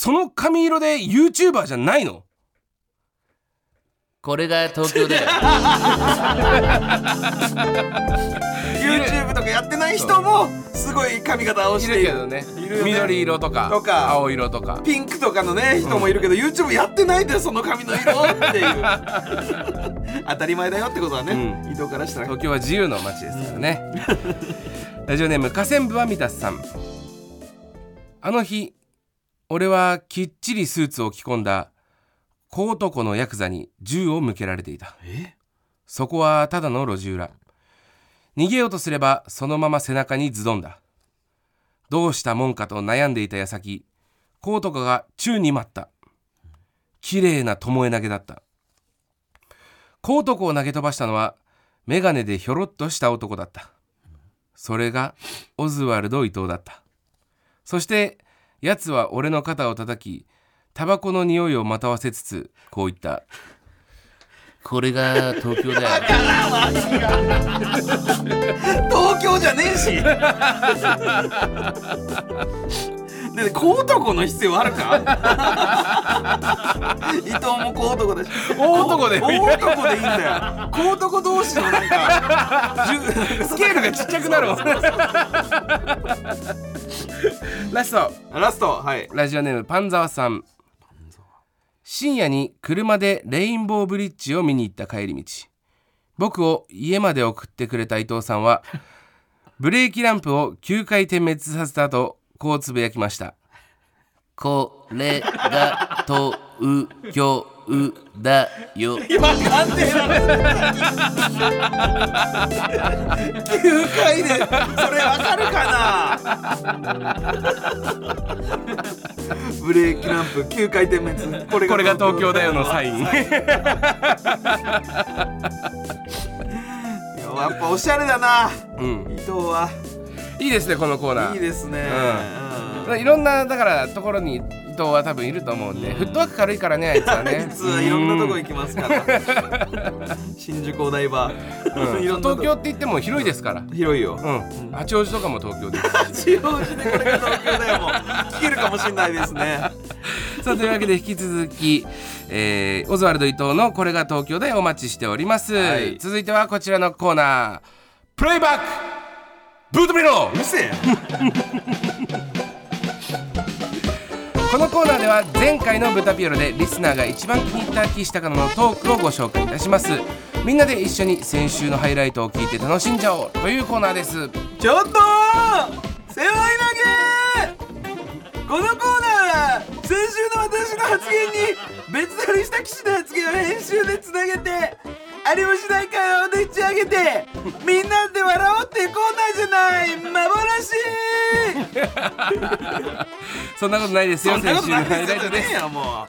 その髪色で YouTuber じゃないの？これが東京だよ。YouTube とかやってない人もすごい髪型をいしている。るけどね。いるよね緑色とかとか青色とか。ピンクとかのね人もいるけど、YouTube やってないんだよその髪の色っていう。当たり前だよってことはね、うん。伊藤からしたら。東京は自由の街ですからね。ラジオネーム河川部はミタスさん。あの日俺はきっちりスーツを着込んだ。小男のヤクザに銃を向けられていた。そこはただの路地裏。逃げようとすればそのまま背中にズドンだ。どうしたもんかと悩んでいた矢先小男が宙に舞った。綺麗な巴投げだった。小男を投げ飛ばしたのは眼鏡でひょろっとした男だった。それがオズワルド伊藤だった。そして奴は俺の肩を叩きタバコの匂いをまとわせつつこう言った。これが東京だよ。東京じゃねえしで小男の必要あるか？伊藤も小男だし。大男で大男でいいんだよ。小男同士のなんかじゅスケールがちっちゃくなる ラスト。ラスト。はい。ラジオネームパンザワさん。深夜に車でレインボーブリッジを見に行った帰り道。僕を家まで送ってくれた伊藤さんはブレーキランプを9回点滅させた後こうつぶやきました。これが東京だよ。9回でそれわかるかな？ブレーキランプ9回点滅これこれが東京だよのサイン。やっぱおしゃれだな。うん。伊藤はいいですねこのコーナー。いいですね、いろんなだからところに伊藤は多分いると思うんで、フットワーク軽いからねあいつはね。いついろんなとこ行きますから。新宿お台場、東京って言っても広いですから。広いよ。うん。八王子とかも東京です。し八王子でこれが東京だよもう。聞けるかもしれないですね。さあというわけで引き続き、えーオズワルド伊藤の「これが東京でお待ちしております、はい。続いてはこちらのコーナー。プレイバックブートビロうるせえ このコーナーでは前回の「ブタピエロ」でリスナーが一番気に入った岸高野のトークをご紹介いたします。みんなで一緒に先週のハイライトを聞いて楽しんじゃおうというコーナーです。ちょっと背負い投げ。このコーナーは先週の私の発言に別撮りした騎士の発言を編集でつなげてありもしない会話をでっち上げて。みんなで笑おうっていうコーナーじゃない。幻。そんなことないですよそんなことないですです。よも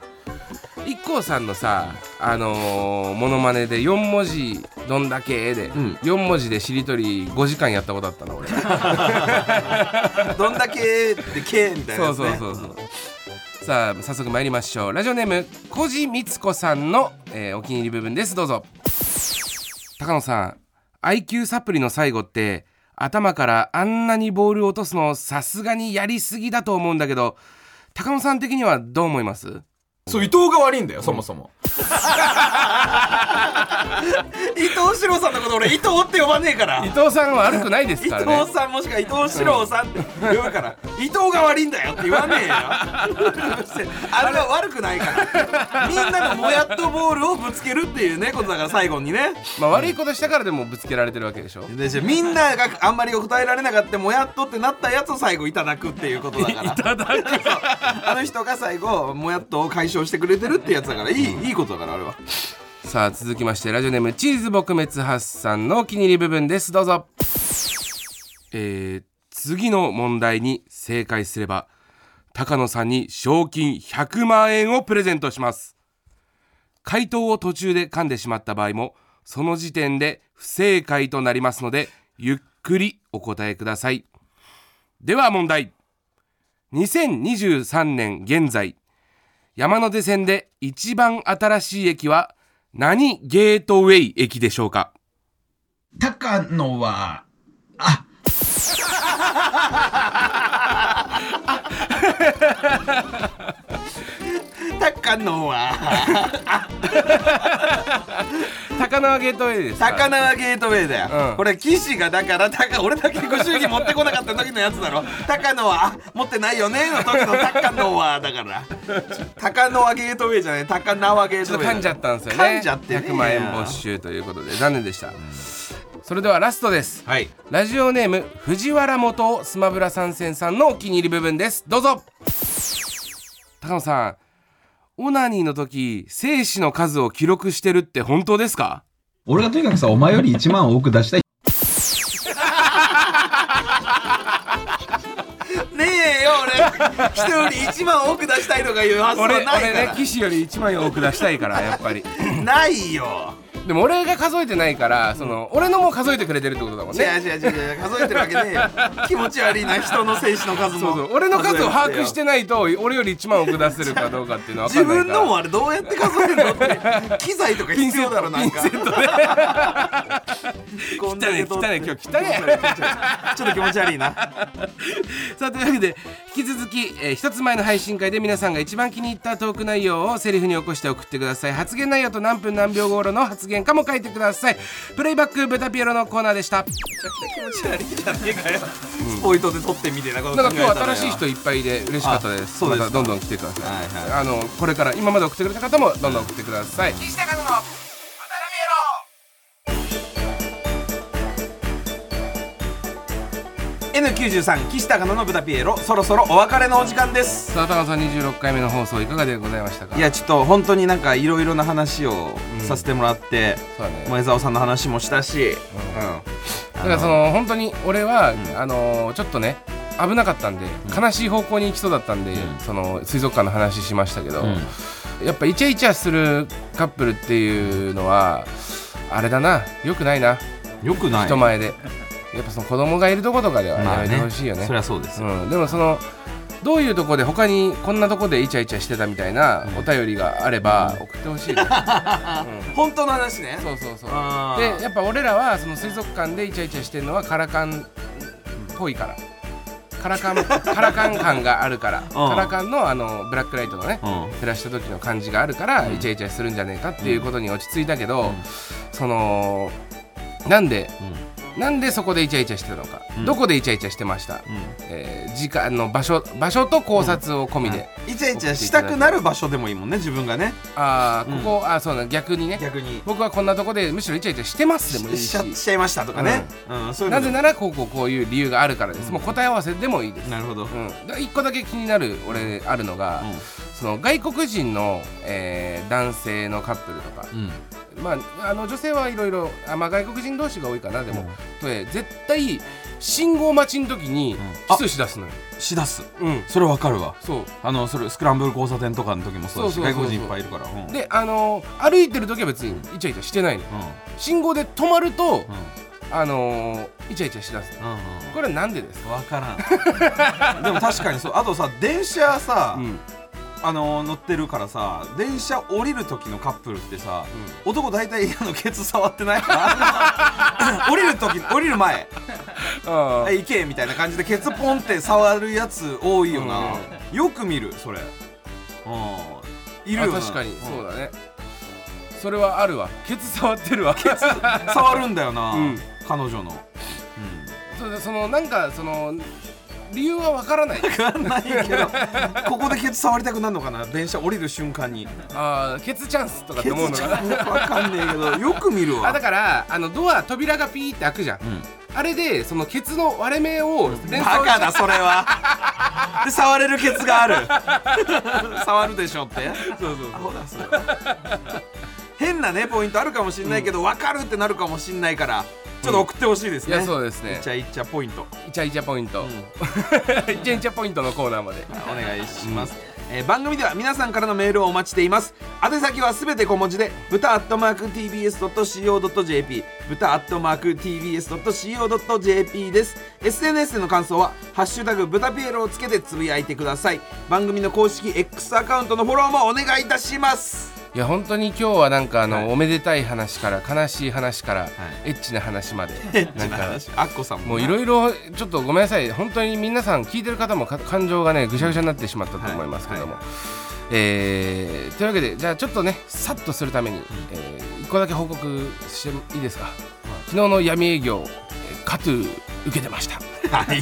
IKKO さんのさあのー、モノマネで4文字「どんだけ」で、ん。4文字でしりとり5時間やったことあったの俺。う どんだけでけみたいなそうそうそうそう。さあ早速参りましょう。ラジオネーム小路光子さんの、えーお気に入り部分です。どうぞ高野さん IQ サプリの最後って頭からあんなにボールを落とすのさすがにやりすぎだと思うんだけど高野さん的にはどう思います？そう伊藤が悪いんだよそもそも。伊藤四郎さんのこと俺伊藤って呼ばねえから。伊藤さんは悪くないです伊からね。藤さんもしくは伊藤四郎さんって呼ぶから。伊藤が悪いんだよって言わねえよ。あれは悪くないから。みんなのもやっとボールをぶつけるっていうねことだから最後にね。まあ悪いことしたからでもぶつけられてるわけでしょ。でじゃあみんながあんまり答えられなかったもやっとってなったやつを最後いただくっていうことだから。いただく。あの人が最後もやっとを解消してくれてるってやつだからいいいいことだからあれは。さあ続きましてラジオネームチーズ撲滅発さんのお気に入り部分です。どうぞ。えー、次の問題に正解すれば高野さんに賞金100万円をプレゼントします。回答を途中で噛んでしまった場合もその時点で不正解となりますのでゆっくりお答えください。では問題。2023年現在山手線で一番新しい駅は何ゲートウェイ駅でしょうか？高野は、あ、高野は高輪ゲートウェイです高輪ゲートウェイだよ、うん。これ岸がだから高俺だけご祝儀持ってこなかった時のやつだろ。高野はあ持ってないよねの時の高野はだから。高輪ゲートウェイじゃない。高輪ゲートウェイ噛んじゃったんですよね。噛んじゃってね。100万円没収ということで。残念でした？それではラストです。はい。ラジオネーム藤原元スマブラ参戦さんのお気に入り部分です。どうぞ。高野さんオナニーの時精子の数を記録してるって本当ですか？俺がとにかくさ、お前より1万多く出したい。ねえよ俺。人より1万多く出したいとかいう発想は俺ないか俺ねら、騎士より1万円多く出したいからやっぱり。ないよでも俺が数えてないからその俺のも数えてくれてるってことだもんね。違う違う違う。数えてるわけねえ。よ 気持ち悪いな人の選手の数も。そうそう。俺の数を把握してないと俺より1万億出せるかどうかっていうのは自分のもあれどうやって数えるのって。機材とか必要だろなんか。ピンセットでこんだけ取って。汚い今日汚い。ちょっと気持ち悪いな。さあというわけで引き続き、えー一つ前の配信会で皆さんが一番気に入ったトーク内容をセリフに起こして送ってください。発言内容と何分何秒頃の発言かも書いてください。プレイバックブタピエロのコーナーでした。気持ち悪いじゃねえかよスポイトで取ってみてなことなんか今日新しい人いっぱいで嬉しかったです。あそうですかまたどんどん来てください、はいはい。あのこれから今まで送ってくれた方もどんどん送ってください、岸高野のバタピエロ。N93 岸高野の豚ピエロ。そろそろお別れのお時間です。さあ高野さん26回目の放送いかがでございましたか？いやちょっと本当になんかいろいろな話をさせてもらって、そうだね。前澤さんの話もしたし、だからその本当に俺は、あのーちょっとね危なかったんで、悲しい方向に行きそうだったんで、その水族館の話しましたけど、やっぱイチャイチャするカップルっていうのはあれだなよくないな。よくない。人前で。やっぱその子供がいるとことかではやめてほしいよね,、そりゃそうですよ、うん、でもそのどういうとこで他にこんなとこでイチャイチャしてたみたいなお便りがあれば送ってほしい、ね。本当の話ね。そうそうそう。でやっぱ俺らはその水族館でイチャイチャしてるのはカラカンっぽいから。カラカン カラカン感があるから。カラカンのあのブラックライトのねうん。照らした時の感じがあるからイチャイチャするんじゃねえかっていうことに落ち着いたけど、そのなんで、なんでそこでイチャイチャしてたのか、どこでイチャイチャしてました、えー時間の場所場所と考察を込みで、イチャイチャしたくなる場所でもいいもんね自分がね。ああここ、あそうだ逆にね。逆に。僕はこんなとこでむしろイチャイチャしてますでもいいし。しちゃしちゃいましたとかね、うん。そういうのなぜならこうこうこういう理由があるからです、もう答え合わせでもいいです、なるほど、うん、だ一個だけ気になる俺あるのが、その外国人の、えー男性のカップルとか、まあ、あの女性はいろいろあ、まあ、外国人同士が多いかなでも、で絶対信号待ちの時にキスしだすのよ、しだす。うん。それわかるわ。そう。あのそれスクランブル交差点とかの時もそうだし外国人いっぱいいるから、うん。であの歩いてる時は別にイチャイチャしてないのよ。信号で止まると、あのイチャイチャしだすのうんうんこれはなんでですか、分からん。でも確かにそう。あとさ電車さ、うんあの乗ってるからさ電車降りる時のカップルってさ、男大体あのケツ触ってない 降りる時降りる前。あはい行けみたいな感じでケツポンって触るやつ多いよな、よく見るそれ。うん。いるよな。あ確かにそうだね。それはあるわ。ケツ触ってるわ。触るんだよな、うん。彼女の。そそのなんかその理由はわからない。分かんないけどここでケツ触りたくなるのかな？電車降りる瞬間に。あーケツチャンスとかって思うのかな。ん分かんねえけどよく見るわ。あだからあのドア扉がピーって開くじゃん、あれでそのケツの割れ目を連想バカだ それは。で触れるケツがある。触るでしょって。そうそう変なねポイントあるかもしれないけど、分かるってなるかもしれないからちょっと送ってほしいですね、いやそうですね。いっちゃいっちゃポイント。イチャイチャポイント、イチャイチャポイント のコーナーまで。お願いします、えー番組では皆さんからのメールをお待ちしています。宛先はすべて小文字で豚アットマーク TBS.CO.JP 豚アットマーク TBS.CO.JP です。SNS での感想は「ハッシュタグ豚ピエロ」をつけてつぶやいてください。番組の公式 X アカウントのフォローもお願いいたしますいや本当に今日はなんかあの、はい。おめでたい話から悲しい話から、エッチな話まで なんかアッコさんももういろいろちょっとごめんなさい。本当に皆さん聞いてる方もか感情がねぐしゃぐしゃになってしまったと思いますけども、えーというわけでじゃあちょっとねさっとするために、えー一個だけ報告していいですか、昨日の闇営業、えーカトゥー受けてました。こ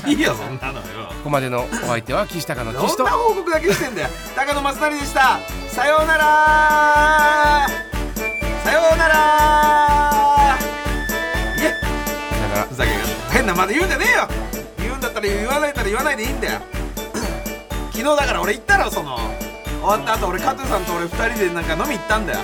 いいよそんなのよ。こまでのお相手は岸高の岸と。どんな報告だけしてんだよ。高野正成でした。さようなら。さようなら。いえさよなら。ふざけが変なまだ言うんじゃねえよ。言うんだったら言わないったら言わないでいいんだよ。昨日だから俺言ったろその。終わった後俺加藤さんと俺2人でなんか飲み行ったんだよ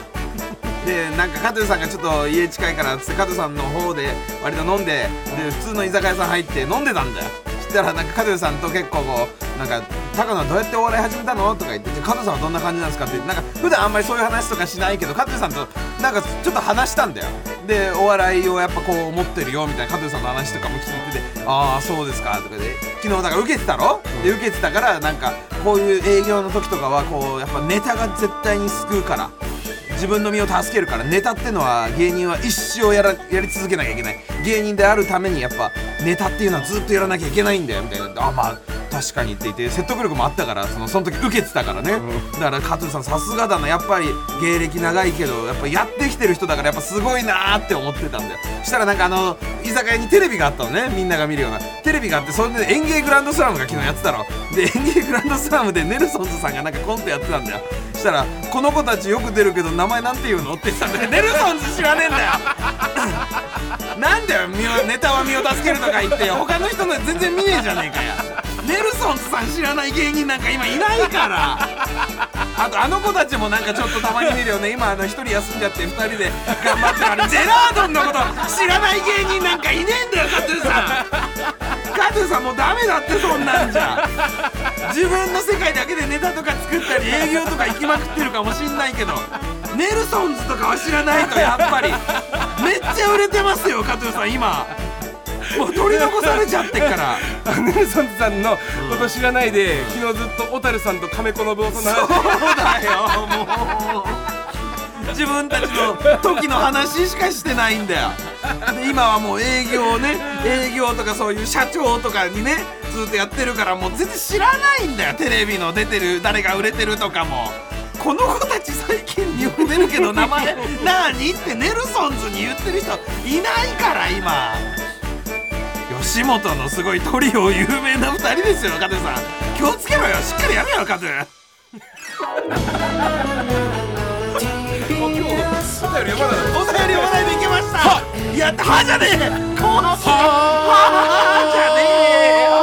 でなんか加藤さんがちょっと家近いからっつって加藤さんの方で割と飲んでで普通の居酒屋さん入って飲んでたんだよそしたらなんか加藤さんと結構こうなんか高野はどうやってお笑い始めたの?」とか言って「加藤さんはどんな感じなんですか?」ってなんか普段あんまりそういう話とかしないけど加藤さんとなんかちょっと話したんだよでお笑いをやっぱこう思ってるよみたいな加藤さんの話とかも聞いてて「ああそうですか」とかで昨日だから受けてたろ？で受けてたからなんかこういう営業の時とかはこうやっぱネタが絶対に救うから自分の身を助けるからネタってのは芸人は一生やらやり続けなきゃいけない。芸人であるためにやっぱネタっていうのはずっとやらなきゃいけないんだよみたいな。あまあ確かにって言って説得力もあったからそのその時受けてたからね、だから加藤さんさすがだな。やっぱり芸歴長いけどやっぱやってきてる人だからやっぱすごいなーって思ってたんだよ。したらなんかあの居酒屋にテレビがあったのね。みんなが見るような。テレビがあってそれで演芸グランドスラムが昨日やってたの。で演芸グランドスラムでネルソンズさんがなんかコントやってたんだよ。したら「この子たちよく出るけど名前なんて言うの?」って言ってたんだよ。ネルソンズ知らねえんだよ。なんだよネタは身を助けるとか言って。他の人の全然見ねえじゃねえかよネルソンズさん知らない芸人なんか今いないから。あとあの子たちもなんかちょっとたまに見るよね。今あの一人休んじゃって二人で頑張ってるあれ。ジェラードンのこと知らない芸人なんかいねえんだよカトゥーさん。カトゥーさんもうダメだってそんなんじゃ。自分の世界だけでネタとか作ったり営業とか行きまくってるかもしんないけど。ネルソンズとかは知らないとやっぱり。めっちゃ売れてますよカトゥーさん今もう取り残されちゃってっから。あネルソンズさんのこと知らないで、昨日ずっと小樽さんと亀子のぶおさんの話。そうだよもう。自分たちの時の話しかしてないんだよ。で今はもう営業ね営業とかそういう社長とかにねずっとやってるからもう全然知らないんだよテレビの出てる誰が売れてるとかも。この子たち最近よく出るけど名前何？ってネルソンズに言ってる人いないから今吉本のすごいトリオ有名な2人ですよカトゥーさん。気をつけろよしっかりやれよカトゥーお便り読まないおでいけました。やったはじゃねえ。後半はじゃね